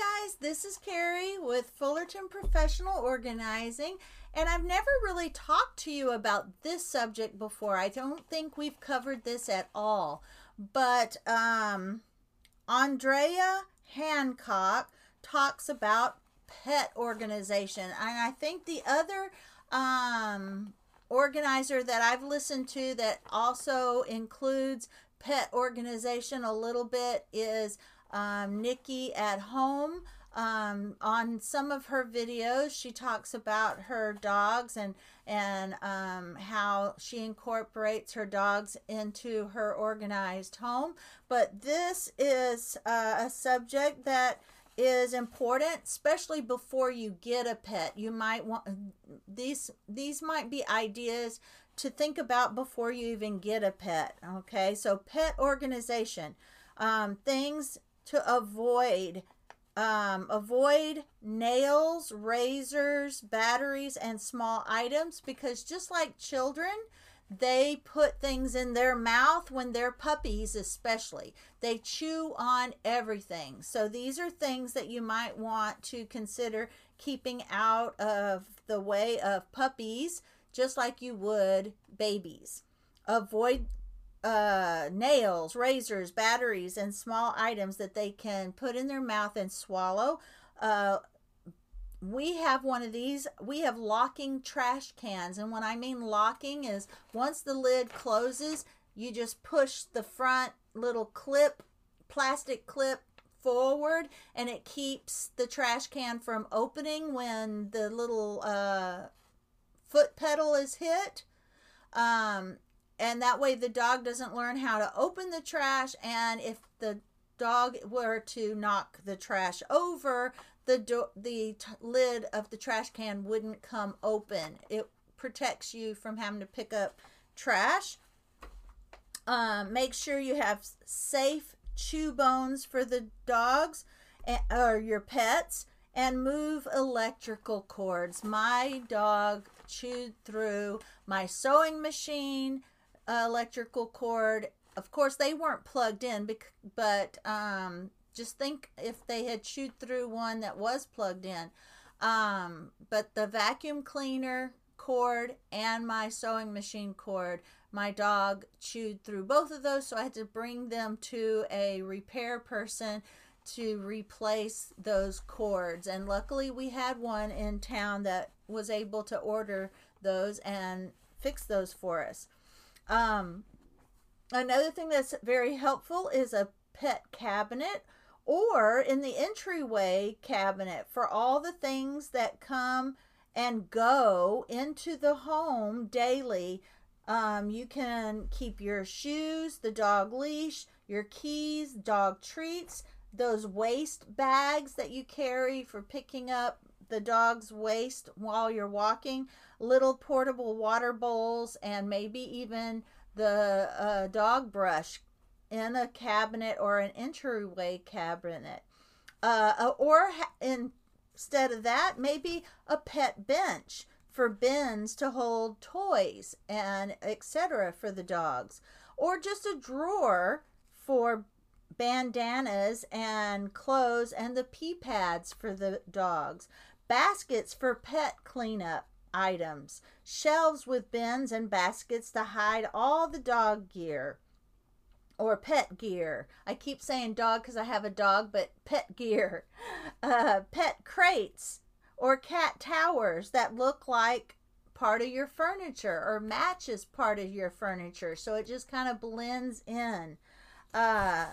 Guys. This is Carrie with Fullerton Professional Organizing, and I've never really talked to you about this subject before. I don't think we've covered this at all. But um, Andrea Hancock talks about pet organization, and I think the other um, organizer that I've listened to that also includes pet organization a little bit is um, Nikki at home. Um, on some of her videos, she talks about her dogs and and um, how she incorporates her dogs into her organized home. But this is uh, a subject that is important especially before you get a pet you might want these these might be ideas to think about before you even get a pet okay so pet organization um, things to avoid um, avoid nails, razors, batteries, and small items because just like children, they put things in their mouth when they're puppies, especially. They chew on everything. So these are things that you might want to consider keeping out of the way of puppies, just like you would babies. Avoid uh, nails, razors, batteries, and small items that they can put in their mouth and swallow. Uh, we have one of these. We have locking trash cans. And when I mean locking is once the lid closes, you just push the front little clip, plastic clip forward and it keeps the trash can from opening when the little uh, foot pedal is hit. Um, and that way the dog doesn't learn how to open the trash. And if the dog were to knock the trash over the do- the t- lid of the trash can wouldn't come open. It protects you from having to pick up trash. Um, make sure you have safe chew bones for the dogs and, or your pets and move electrical cords. My dog chewed through my sewing machine electrical cord. Of course, they weren't plugged in, but um, just think if they had chewed through one that was plugged in. Um, but the vacuum cleaner cord and my sewing machine cord, my dog chewed through both of those, so I had to bring them to a repair person to replace those cords. And luckily, we had one in town that was able to order those and fix those for us. Um, another thing that's very helpful is a pet cabinet or in the entryway cabinet for all the things that come and go into the home daily. Um, you can keep your shoes, the dog leash, your keys, dog treats, those waste bags that you carry for picking up the dog's waste while you're walking, little portable water bowls, and maybe even the uh, dog brush in a cabinet or an entryway cabinet. Uh, uh or ha- instead of that, maybe a pet bench for bins to hold toys and etc. for the dogs, or just a drawer for bandanas and clothes and the pee pads for the dogs baskets for pet cleanup items, shelves with bins and baskets to hide all the dog gear or pet gear. I keep saying dog because I have a dog, but pet gear. Uh, pet crates or cat towers that look like part of your furniture or matches part of your furniture. So it just kind of blends in. Uh,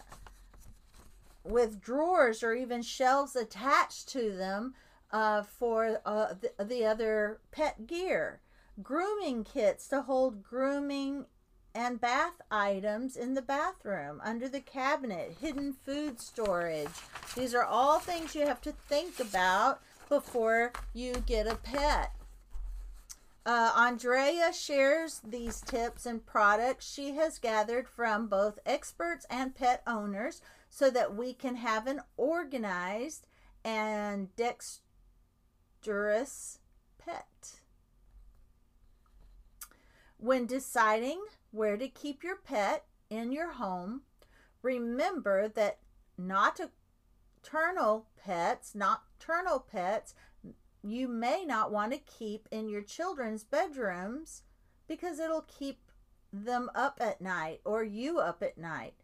with drawers or even shelves attached to them uh, for uh, the, the other pet gear. Grooming kits to hold grooming and bath items in the bathroom, under the cabinet, hidden food storage. These are all things you have to think about before you get a pet. Uh, Andrea shares these tips and products she has gathered from both experts and pet owners so that we can have an organized and dexterous dexterous pet. When deciding where to keep your pet in your home, remember that nocturnal pets, nocturnal pets, you may not want to keep in your children's bedrooms because it'll keep them up at night or you up at night.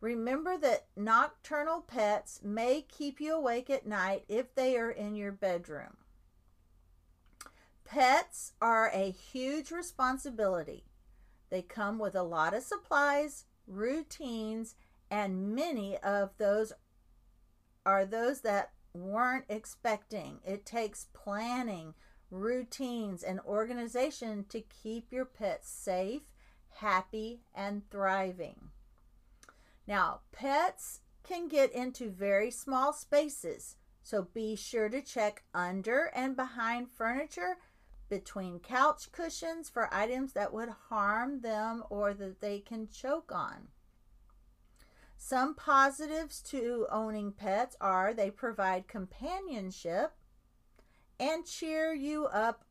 Remember that nocturnal pets may keep you awake at night if they are in your bedroom. Pets are a huge responsibility. They come with a lot of supplies, routines, and many of those are those that weren't expecting. It takes planning, routines, and organization to keep your pets safe, happy, and thriving. Now, pets can get into very small spaces, so be sure to check under and behind furniture between couch cushions for items that would harm them or that they can choke on. Some positives to owning pets are they provide companionship and cheer you up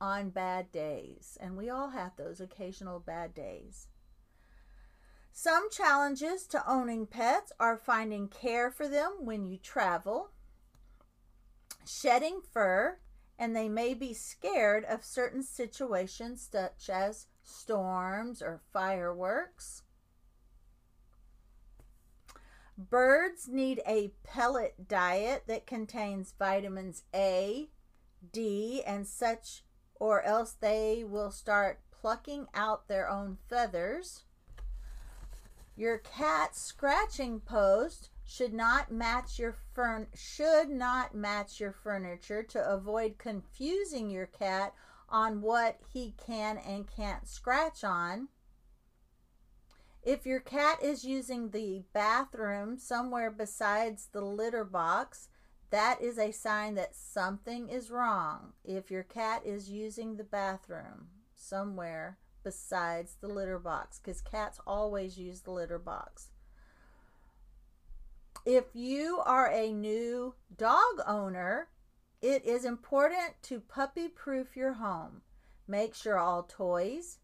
on bad days. And we all have those occasional bad days. Some challenges to owning pets are finding care for them when you travel, shedding fur, and they may be scared of certain situations such as storms or fireworks. Birds need a pellet diet that contains vitamins A, D, and such, or else they will start plucking out their own feathers. Your cat's scratching post should not match your fern should not match your furniture to avoid confusing your cat on what he can and can't scratch on. If your cat is using the bathroom somewhere besides the litter box, that is a sign that something is wrong. If your cat is using the bathroom somewhere besides the litter box, because cats always use the litter box. If you are a new dog owner, it is important to puppy proof your home. Make sure all toys,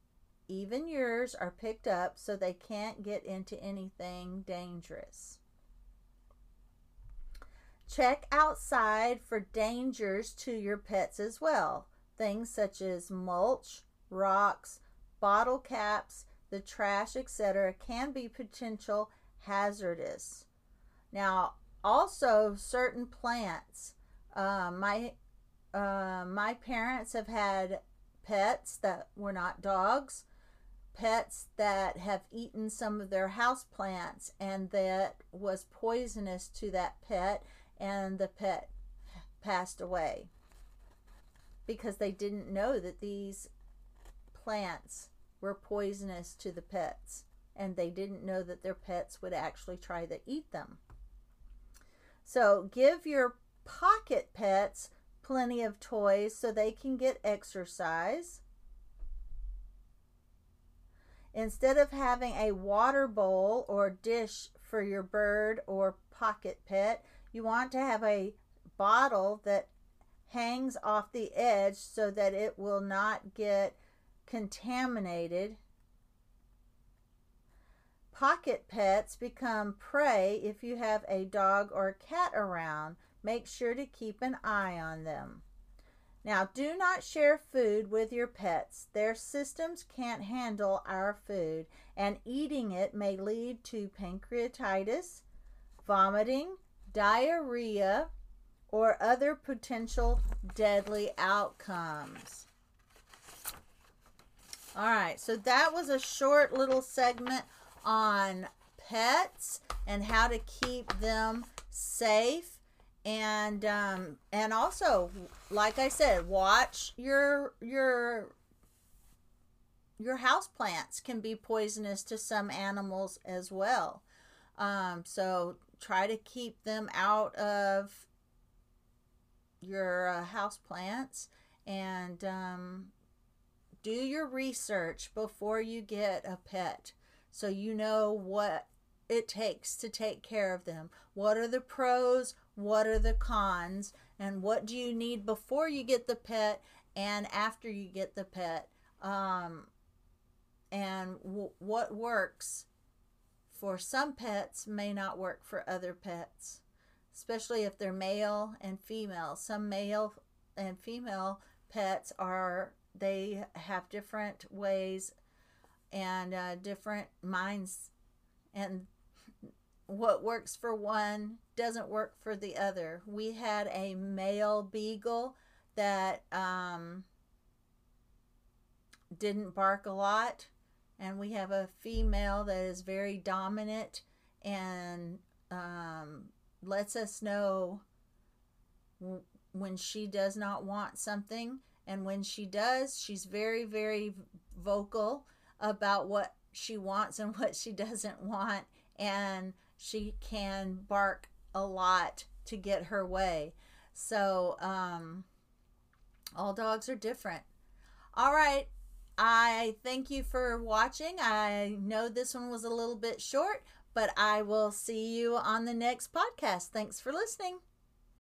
even yours, are picked up so they can't get into anything dangerous. Check outside for dangers to your pets as well. Things such as mulch, rocks, bottle caps, the trash, etc., can be potential hazardous. Now, also certain plants. Uh, my uh, my parents have had pets that were not dogs, pets that have eaten some of their house plants and that was poisonous to that pet, and the pet passed away because they didn't know that these plants were poisonous to the pets and they didn't know that their pets would actually try to eat them. So give your pocket pets plenty of toys so they can get exercise. Instead of having a water bowl or dish for your bird or pocket pet, you want to have a bottle that hangs off the edge so that it will not get contaminated Pocket pets become prey if you have a dog or cat around. Make sure to keep an eye on them. Now, do not share food with your pets. Their systems can't handle our food, and eating it may lead to pancreatitis, vomiting, diarrhea, or other potential deadly outcomes. All right, so that was a short little segment on pets and how to keep them safe. And um, and also like I said watch your your your house plants can be poisonous to some animals as well. Um, so try to keep them out of your uh, house plants and um, do your research before you get a pet so you know what it takes to take care of them. What are the pros? What are the cons? And what do you need before you get the pet and after you get the pet? Um, and w- what works for some pets may not work for other pets. especially if they're male and female. Some male and female pets are they have different ways and uh, different minds and what works for one doesn't work for the other. We had a male beagle that um, didn't bark a lot, and we have a female that is very dominant and um, lets us know when she does not want something. And when she does, she's very, very vocal about what she wants and what she doesn't want. And she can bark a lot to get her way. So, um, all dogs are different. All right. I thank you for watching. I know this one was a little bit short, but I will see you on the next podcast. Thanks for listening.